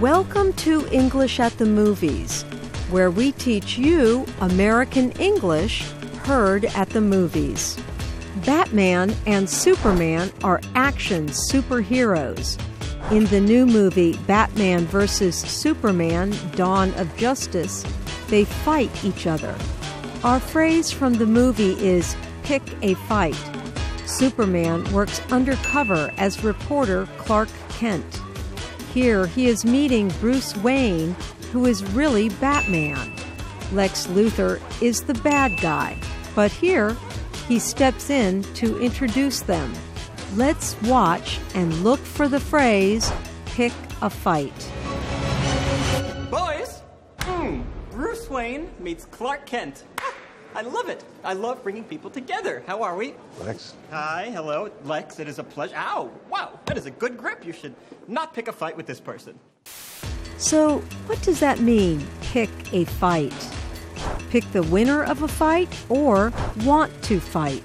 Welcome to English at the Movies, where we teach you American English heard at the movies. Batman and Superman are action superheroes. In the new movie Batman vs. Superman Dawn of Justice, they fight each other. Our phrase from the movie is pick a fight. Superman works undercover as reporter Clark Kent. Here he is meeting Bruce Wayne, who is really Batman. Lex Luthor is the bad guy, but here he steps in to introduce them. Let's watch and look for the phrase pick a fight. Boys, mm, Bruce Wayne meets Clark Kent. I love it. I love bringing people together. How are we? Lex. Hi, hello, Lex. It is a pleasure. Ow, wow, that is a good grip. You should not pick a fight with this person. So, what does that mean, pick a fight? Pick the winner of a fight or want to fight?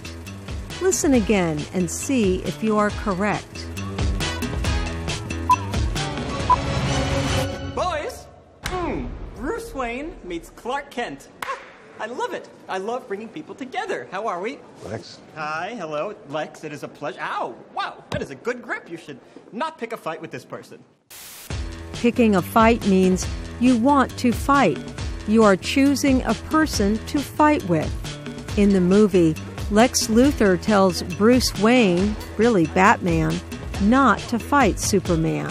Listen again and see if you are correct. Boys, mm, Bruce Wayne meets Clark Kent. I love it. I love bringing people together. How are we? Lex. Hi, hello, Lex. It is a pleasure. Ow, wow, that is a good grip. You should not pick a fight with this person. Picking a fight means you want to fight. You are choosing a person to fight with. In the movie, Lex Luthor tells Bruce Wayne, really Batman, not to fight Superman.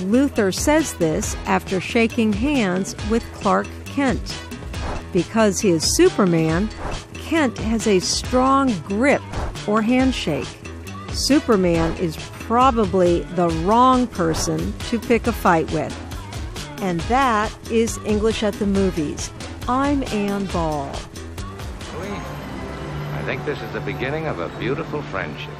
Luthor says this after shaking hands with Clark Kent. Because he is Superman, Kent has a strong grip or handshake. Superman is probably the wrong person to pick a fight with. And that is English at the Movies. I'm Ann Ball. I think this is the beginning of a beautiful friendship.